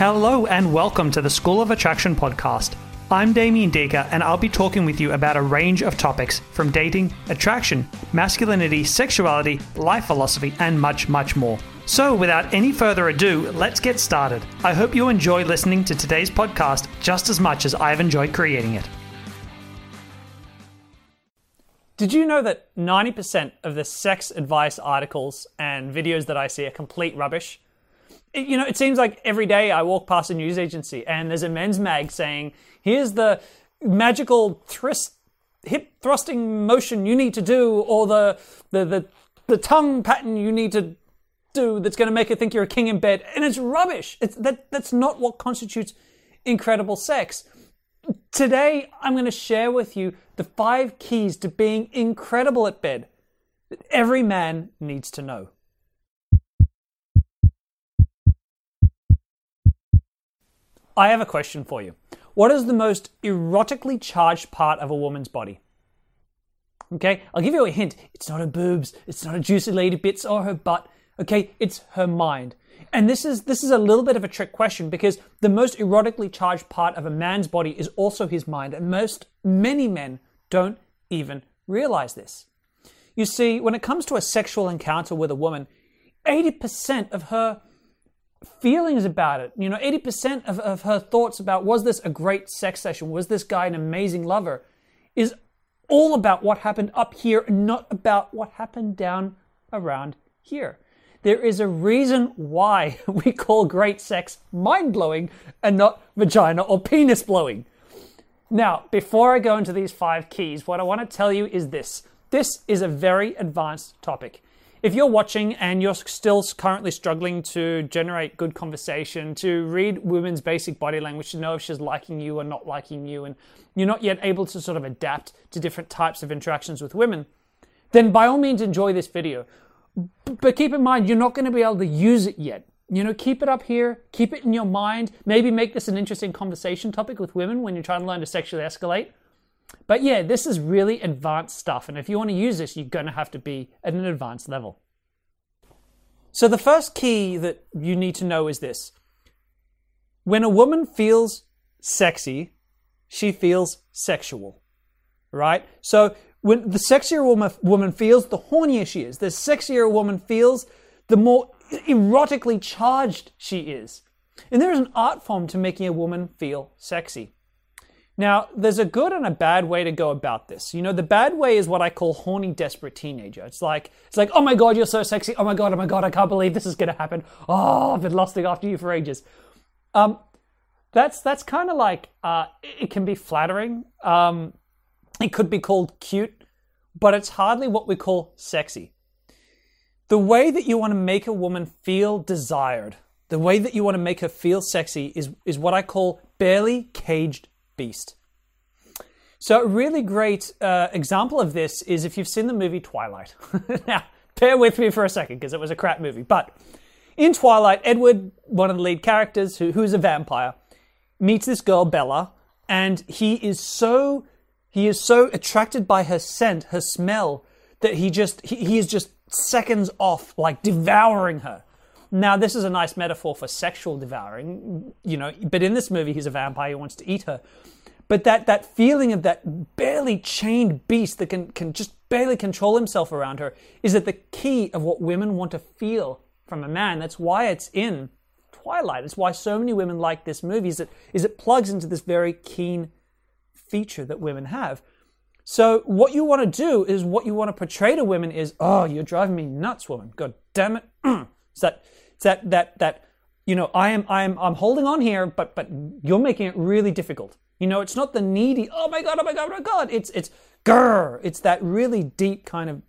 Hello and welcome to the School of Attraction podcast. I'm Damien Diecke and I'll be talking with you about a range of topics from dating, attraction, masculinity, sexuality, life philosophy, and much, much more. So, without any further ado, let's get started. I hope you enjoy listening to today's podcast just as much as I've enjoyed creating it. Did you know that 90% of the sex advice articles and videos that I see are complete rubbish? It- you know, it seems like every day I walk past a news agency and there's a men's mag saying, here's the magical thrust, hip thrusting motion you need to do, or the, the, the, the tongue pattern you need to do that's going to make you think you're a king in bed. And it's rubbish. It's, that, that's not what constitutes incredible sex. Today, I'm going to share with you the five keys to being incredible at bed that every man needs to know. I have a question for you. What is the most erotically charged part of a woman's body? Okay, I'll give you a hint. It's not her boobs, it's not her juicy lady bits or her butt. Okay, it's her mind. And this is this is a little bit of a trick question because the most erotically charged part of a man's body is also his mind, and most many men don't even realize this. You see, when it comes to a sexual encounter with a woman, 80% of her feelings about it, you know, 80% of, of her thoughts about was this a great sex session? Was this guy an amazing lover? Is all about what happened up here and not about what happened down around here. There is a reason why we call great sex mind blowing and not vagina or penis blowing. Now, before I go into these five keys, what I want to tell you is this this is a very advanced topic. If you're watching and you're still currently struggling to generate good conversation, to read women's basic body language, to know if she's liking you or not liking you, and you're not yet able to sort of adapt to different types of interactions with women, then by all means enjoy this video. But keep in mind, you're not going to be able to use it yet. You know, keep it up here, keep it in your mind, maybe make this an interesting conversation topic with women when you're trying to learn to sexually escalate. But yeah, this is really advanced stuff, and if you want to use this, you're going to have to be at an advanced level. So, the first key that you need to know is this when a woman feels sexy, she feels sexual, right? So, when the sexier a woman, woman feels, the hornier she is. The sexier a woman feels, the more erotically charged she is. And there is an art form to making a woman feel sexy. Now, there's a good and a bad way to go about this. You know, the bad way is what I call horny, desperate teenager. It's like, it's like, oh my god, you're so sexy. Oh my god, oh my god, I can't believe this is going to happen. Oh, I've been lusting after you for ages. Um, that's that's kind of like uh, it can be flattering. Um, it could be called cute, but it's hardly what we call sexy. The way that you want to make a woman feel desired, the way that you want to make her feel sexy is is what I call barely caged beast. So, a really great uh, example of this is if you've seen the movie Twilight. now, bear with me for a second because it was a crap movie. But in Twilight, Edward, one of the lead characters, who, who's a vampire, meets this girl Bella, and he is so he is so attracted by her scent, her smell, that he just he, he is just seconds off, like devouring her. Now, this is a nice metaphor for sexual devouring, you know, but in this movie, he's a vampire who wants to eat her. But that, that feeling of that barely chained beast that can, can just barely control himself around her is at the key of what women want to feel from a man. That's why it's in Twilight. It's why so many women like this movie is that is it plugs into this very keen feature that women have. So what you want to do is what you want to portray to women is, oh, you're driving me nuts, woman. God damn it. it's that that that that you know, I am I am I'm holding on here, but but you're making it really difficult. You know, it's not the needy, oh my god, oh my god, oh my god. It's it's grr. It's that really deep kind of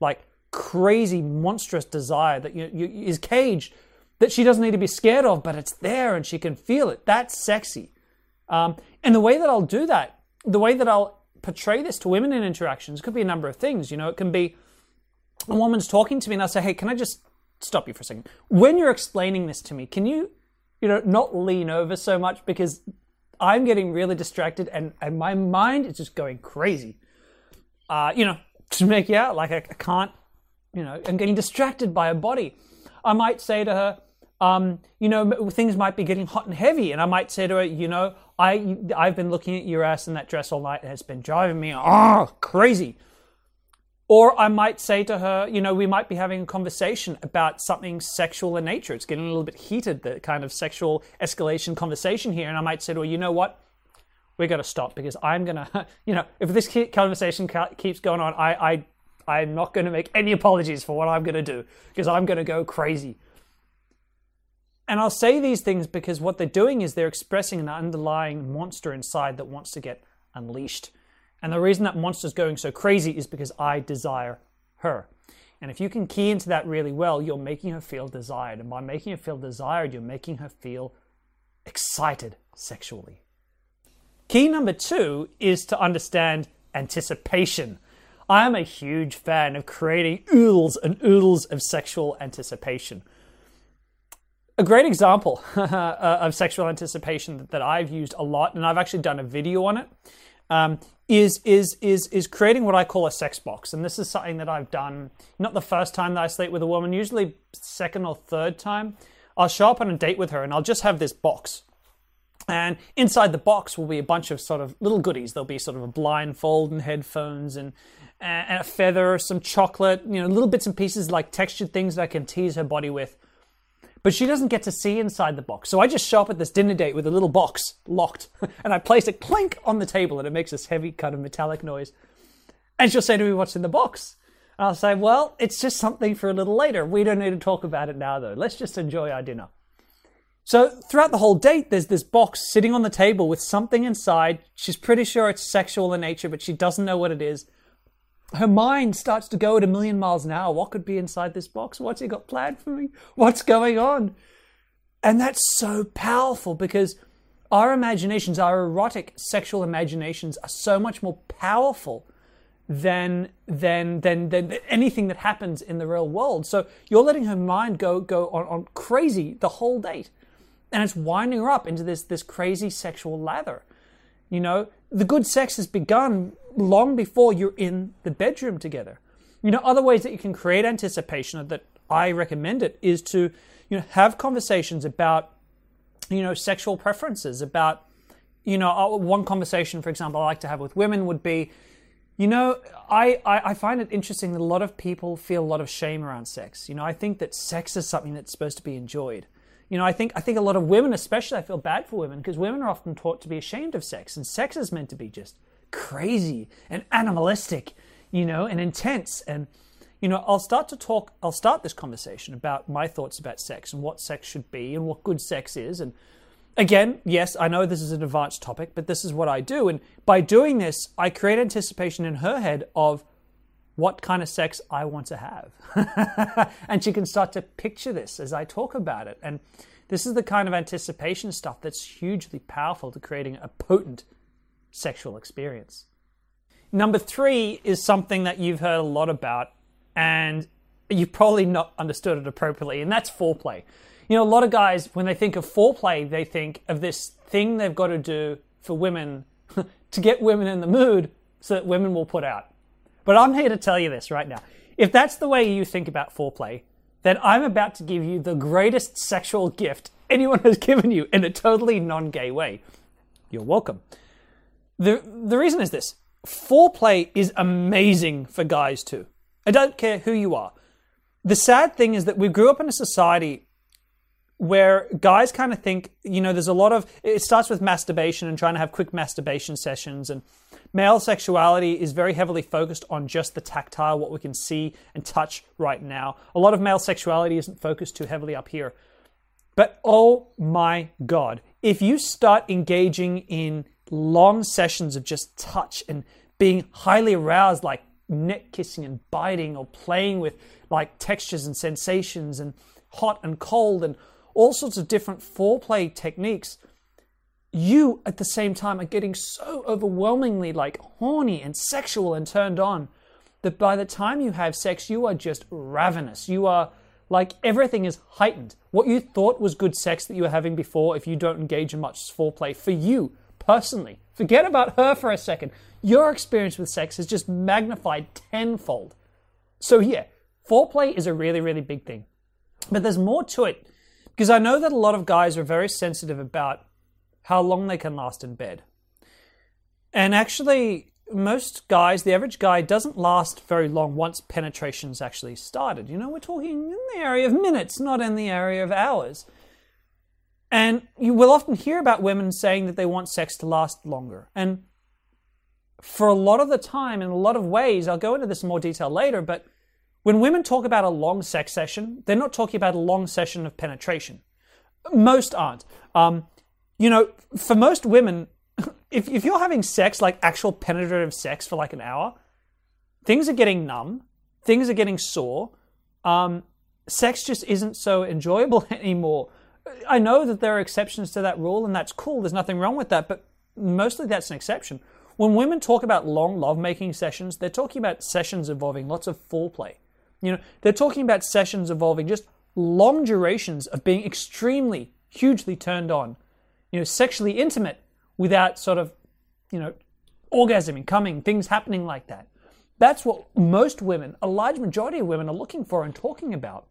like crazy monstrous desire that you, you is caged that she doesn't need to be scared of, but it's there and she can feel it. That's sexy. Um, and the way that I'll do that, the way that I'll portray this to women in interactions could be a number of things. You know, it can be a woman's talking to me and I'll say, hey, can I just stop you for a second? When you're explaining this to me, can you, you know, not lean over so much because I'm getting really distracted and, and my mind is just going crazy. Uh, you know, to make you out like I, I can't, you know, I'm getting distracted by a body. I might say to her, Um, you know, things might be getting hot and heavy, and I might say to her, you know, I I've been looking at your ass in that dress all night, and it's been driving me oh, crazy. Or I might say to her, you know, we might be having a conversation about something sexual in nature. It's getting a little bit heated, the kind of sexual escalation conversation here. And I might say to her, you know what? We're going to stop because I'm going to, you know, if this conversation keeps going on, I, I, I'm not going to make any apologies for what I'm going to do because I'm going to go crazy. And I'll say these things because what they're doing is they're expressing an underlying monster inside that wants to get unleashed. And the reason that monster's going so crazy is because I desire her. And if you can key into that really well, you're making her feel desired. And by making her feel desired, you're making her feel excited sexually. Key number two is to understand anticipation. I am a huge fan of creating oodles and oodles of sexual anticipation. A great example of sexual anticipation that I've used a lot, and I've actually done a video on it, um, is is is is creating what I call a sex box, and this is something that I've done not the first time that I sleep with a woman, usually second or third time. I'll show up on a date with her, and I'll just have this box, and inside the box will be a bunch of sort of little goodies. There'll be sort of a blindfold and headphones and and a feather, some chocolate, you know, little bits and pieces like textured things that I can tease her body with. But she doesn't get to see inside the box. So I just show up at this dinner date with a little box locked, and I place a clink on the table, and it makes this heavy kind of metallic noise. And she'll say to me, What's in the box? And I'll say, Well, it's just something for a little later. We don't need to talk about it now, though. Let's just enjoy our dinner. So throughout the whole date, there's this box sitting on the table with something inside. She's pretty sure it's sexual in nature, but she doesn't know what it is her mind starts to go at a million miles an hour. What could be inside this box? What's he got planned for me? What's going on? And that's so powerful because our imaginations, our erotic sexual imaginations, are so much more powerful than than than than anything that happens in the real world. So you're letting her mind go go on, on crazy the whole date. And it's winding her up into this this crazy sexual lather. You know, the good sex has begun long before you're in the bedroom together. You know, other ways that you can create anticipation that I recommend it is to, you know, have conversations about, you know, sexual preferences, about, you know, uh, one conversation, for example, I like to have with women would be, you know, I, I, I, find it interesting that a lot of people feel a lot of shame around sex. You know, I think that sex is something that's supposed to be enjoyed. You know, I think I think a lot of women, especially, I feel bad for women because women are often taught to be ashamed of sex, and sex is meant to be just crazy and animalistic, you know, and intense. And, you know, I'll start to talk, I'll start this conversation about my thoughts about sex and what sex should be and what good sex is. And again, yes, I know this is an advanced topic, but this is what I do. And by doing this, I create anticipation in her head of what kind of sex I want to have. and she can start to picture this as I talk about it. And this is the kind of anticipation stuff that's hugely powerful to creating a potent sexual experience. Number three is something that you've heard a lot about, and you've probably not understood it appropriately, and that's foreplay. You know, a lot of guys, when they think of foreplay, they think of this thing they've got to do for women to get women in the mood so that women will put out. But I'm here to tell you this right now. If that's the way you think about foreplay, then I'm about to give you the greatest sexual gift anyone has given you in a totally non gay way. You're welcome. The, the reason is this foreplay is amazing for guys too. I don't care who you are. The sad thing is that we grew up in a society where guys kind of think, you know, there's a lot of, it starts with masturbation and trying to have quick masturbation sessions. And male sexuality is very heavily focused on just the tactile, what we can see and touch right now. A lot of male sexuality isn't focused too heavily up here. But oh my God, if you start engaging in long sessions of just touch and being highly aroused, like neck kissing and biting, or playing with like textures and sensations and hot and cold and all sorts of different foreplay techniques, you at the same time are getting so overwhelmingly like horny and sexual and turned on that by the time you have sex, you are just ravenous. You are like everything is heightened. What you thought was good sex that you were having before, if you don't engage in much foreplay, for you personally. Forget about her for a second. Your experience with sex is just magnified tenfold. So, yeah, foreplay is a really, really big thing. But there's more to it Because I know that a lot of guys are very sensitive about how long they can last in bed. And actually, most guys, the average guy, doesn't last very long once penetration's actually started. You know, we're talking in the area of minutes, not in the area of hours. And you will often hear about women saying that they want sex to last longer. And for a lot of the time, in a lot of ways, I'll go into this in more detail later, but when women talk about a long sex session, they're not talking about a long session of penetration. Most aren't. Um, you know, for most women, if, if you're having sex, like actual penetrative sex for like an hour, things are getting numb, things are getting sore. Um, sex just isn't so enjoyable anymore. I know that there are exceptions to that rule, and that's cool. There's nothing wrong with that, but mostly that's an exception. When women talk about long lovemaking sessions, they're talking about sessions involving lots of foreplay. You know, they're talking about sessions involving just long durations of being extremely, hugely turned on. You know, sexually intimate without sort of, you know, orgasming, coming, things happening like that. That's what most women, a large majority of women, are looking for and talking about.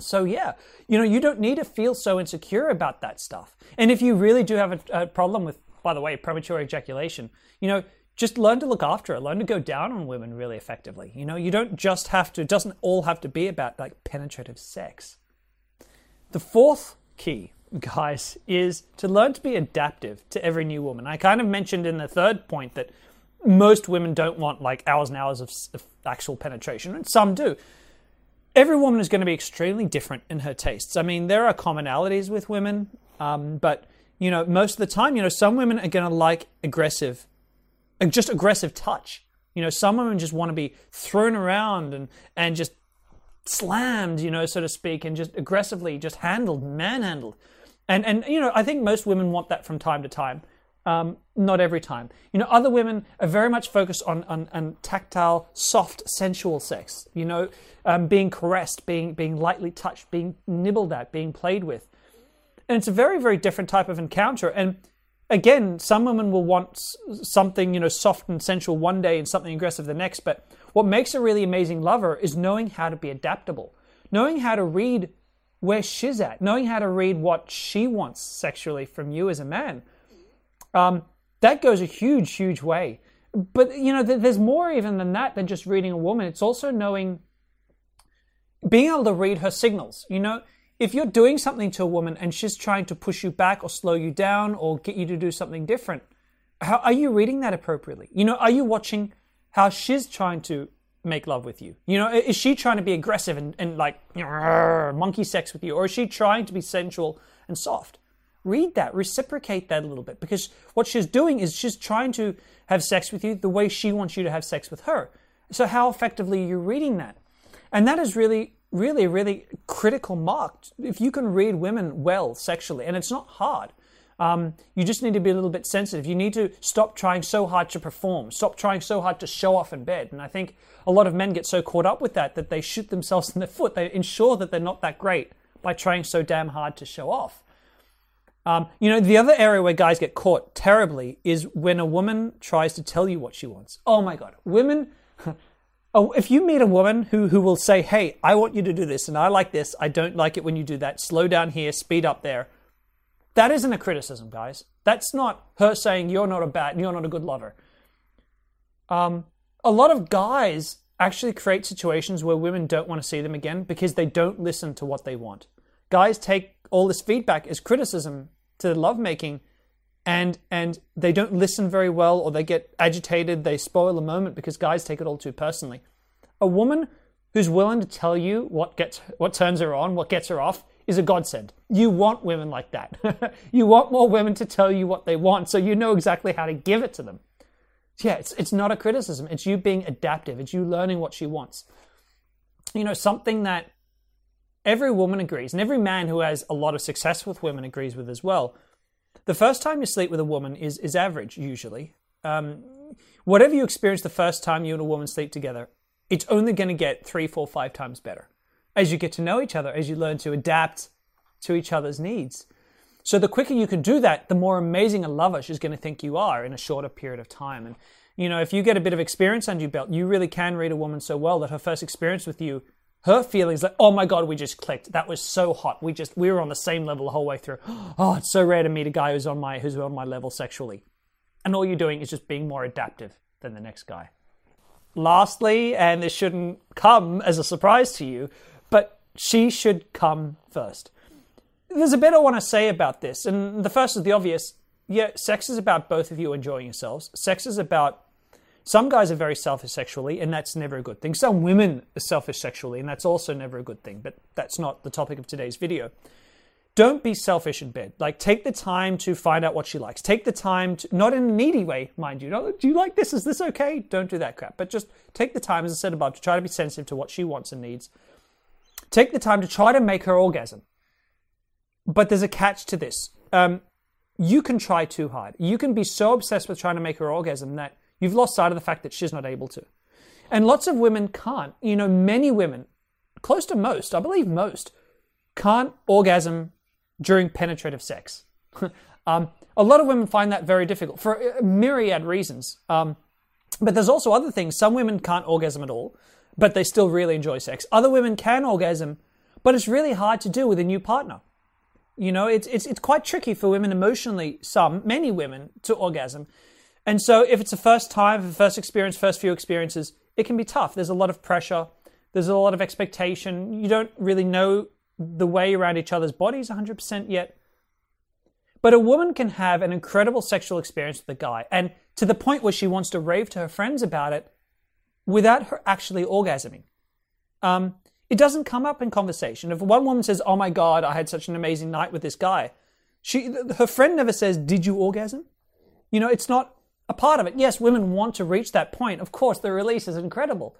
So, yeah, you know, you don't need to feel so insecure about that stuff. And if you really do have a, a problem with by the way, premature ejaculation, you know, just learn to look after it, learn to go down on women really effectively. You know, you don't just have to, it doesn't all have to be about like penetrative sex. The fourth key, guys, is to learn to be adaptive to every new woman. I kind of mentioned in the third point that most women don't want like hours and hours of, of actual penetration, and some do. Every woman is going to be extremely different in her tastes. I mean, there are commonalities with women, um, but you know, most of the time, you know, some women are going to like aggressive, just aggressive touch. You know, some women just want to be thrown around and, and just slammed, you know, so to speak, and just aggressively just handled, manhandled. And, and you know, I think most women want that from time to time. Um, not every time. You know, other women are very much focused on, on, on tactile, soft, sensual sex. You know, um, being caressed, being being lightly touched, being nibbled at, being played with. And it's a very, very different type of encounter. And again, some women will want something, you know, soft and sensual one day and something aggressive the next. But what makes a really amazing lover is knowing how to be adaptable, knowing how to read where she's at, knowing how to read what she wants sexually from you as a man. Um, that goes a huge, huge way. But, you know, there's more even than that than just reading a woman. It's also knowing, being able to read her signals. You know, if you're doing something to a woman and she's trying to push you back or slow you down or get you to do something different, how are you reading that appropriately? You know, are you watching how she's trying to make love with you? You know, is she trying to be aggressive and, and like monkey sex with you, or is she trying to be sensual and soft? Read that, reciprocate that a little bit, because what she's doing is she's trying to have sex with you the way she wants you to have sex with her. So, how effectively are you reading that? And that is really really, really critical mark. If you can read women well sexually, and it's not hard, um, you just need to be a little bit sensitive. You need to stop trying so hard to perform, stop trying so hard to show off in bed. And I think a lot of men get so caught up with that that they shoot themselves in the foot. They ensure that they're not that great by trying so damn hard to show off. Um, you know, the other area where guys get caught terribly is when a woman tries to tell you what she wants. Oh my God, women. Oh, if you meet a woman who, who will say, Hey, I want you to do this and I like this, I don't like it when you do that, slow down here, speed up there. That isn't a criticism, guys. That's not her saying you're not a bad, you're not a good lover. Um, a lot of guys actually create situations where women don't want to see them again because they don't listen to what they want. Guys take all this feedback as criticism to lovemaking and and they don't listen very well or they get agitated they spoil a moment because guys take it all too personally. A woman who's willing to tell you what gets what turns her on what gets her off is a godsend. You want women like that. You want more women to tell you what they want so you know exactly how to give it to them. Yeah it's, it's not a criticism. It's you being adaptive. It's you learning what she wants. You know something that every woman agrees and every man who has a lot of success with women agrees with as well the first time you sleep with a woman is, is average, usually. Um, whatever you experience the first time you and a woman sleep together, it's only going to get three, four, five times better as you get to know each other, as you learn to adapt to each other's needs. So the quicker you can do that, the more amazing a lover she's going to think you are in a shorter period of time. And you know, if you get a bit of experience under your belt, you really can read a woman so well that her first experience with you, her feelings like, oh my god, we just clicked. That was so hot. We just we were on the same level the whole way through. Oh, it's so rare to meet a guy who's on my who's on my level sexually. And all you're doing is just being more adaptive than the next guy. Lastly, and this shouldn't come as a surprise to you, but she should come first. There's a bit I want to say about this, and the first is the obvious. Yeah, sex is about both of you enjoying yourselves. Sex is about some guys are very selfish sexually, and that's never a good thing. Some women are selfish sexually, and that's also never a good thing, but that's not the topic of today's video. Don't be selfish in bed. Like, take the time to find out what she likes. Take the time to, not in a needy way, mind you. Not, do you like this? Is this okay? Don't do that crap. But just take the time, as I said above, to try to be sensitive to what she wants and needs. Take the time to try to make her orgasm. But there's a catch to this. Um, you can try too hard. You can be so obsessed with trying to make her orgasm that You've lost sight of the fact that she's not able to. And lots of women can't. You know, many women, close to most, I believe most, can't orgasm during penetrative sex. um, a lot of women find that very difficult for a myriad reasons. Um, but there's also other things. Some women can't orgasm at all, but they still really enjoy sex. Other women can orgasm, but it's really hard to do with a new partner. You know, it's, it's, it's quite tricky for women emotionally, some, many women, to orgasm and so if it's a first time, first experience, first few experiences, it can be tough. There's a lot of pressure. There's a lot of expectation. You don't really know the way around each other's bodies 100% yet. But a woman can have an incredible sexual experience with a guy, and to the point where she wants to rave to her friends about it without her actually orgasming. Um, it doesn't come up in conversation. If one woman says, "Oh my god, I had such an amazing night with this guy," she, her friend never says, "Did you orgasm?" You know, it's not a part of it. Yes, women want to reach that point. Of course, the release is incredible.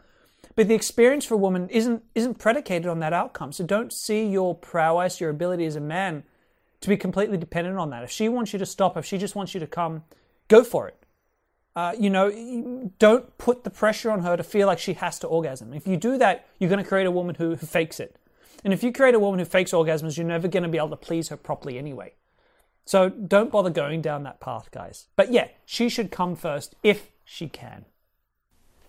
But the experience for a woman isn't isn't predicated on that outcome. So don't see your prowess, your ability as a man to be completely dependent on that. If she wants you to stop, if she just wants you to come, go for it. Uh, you know, don't put the pressure on her to feel like she has to orgasm. If you do that, you're going to create a woman who, who fakes it. And if you create a woman who fakes orgasms, you're never going to be able to please her properly anyway. So don't bother going down that path, guys. But yeah, she should come first if she can.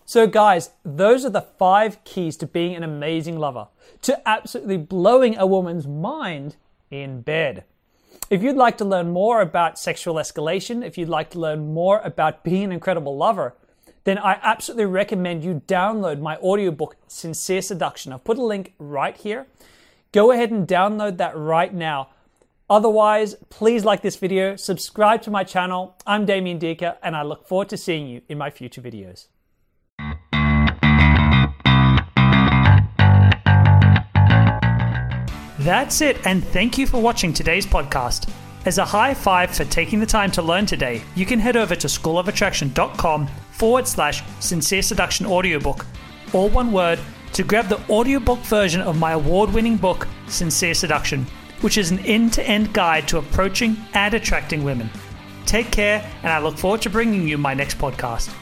So, guys, those are the five keys to being an amazing lover, to absolutely blowing a woman's mind in bed. If you'd like to learn more about sexual escalation, if you'd like to learn more about being an incredible lover, then I absolutely recommend you download my audiobook, Sincere Seduction. I've put a link right here. Go ahead and download that right now. Otherwise, please like this video, subscribe to my channel. I'm Damien Diecke, and I look forward to seeing you in my future videos. That's it, and thank you for watching today's podcast. As a high five for taking the time to learn today, you can head over to schoolofattraction.com forward slash sincere seduction audiobook, all one word, to grab the audiobook version of my award winning book, Sincere Seduction which is an end to end guide to approaching and attracting women. Take care, and I look forward to bringing you my next podcast.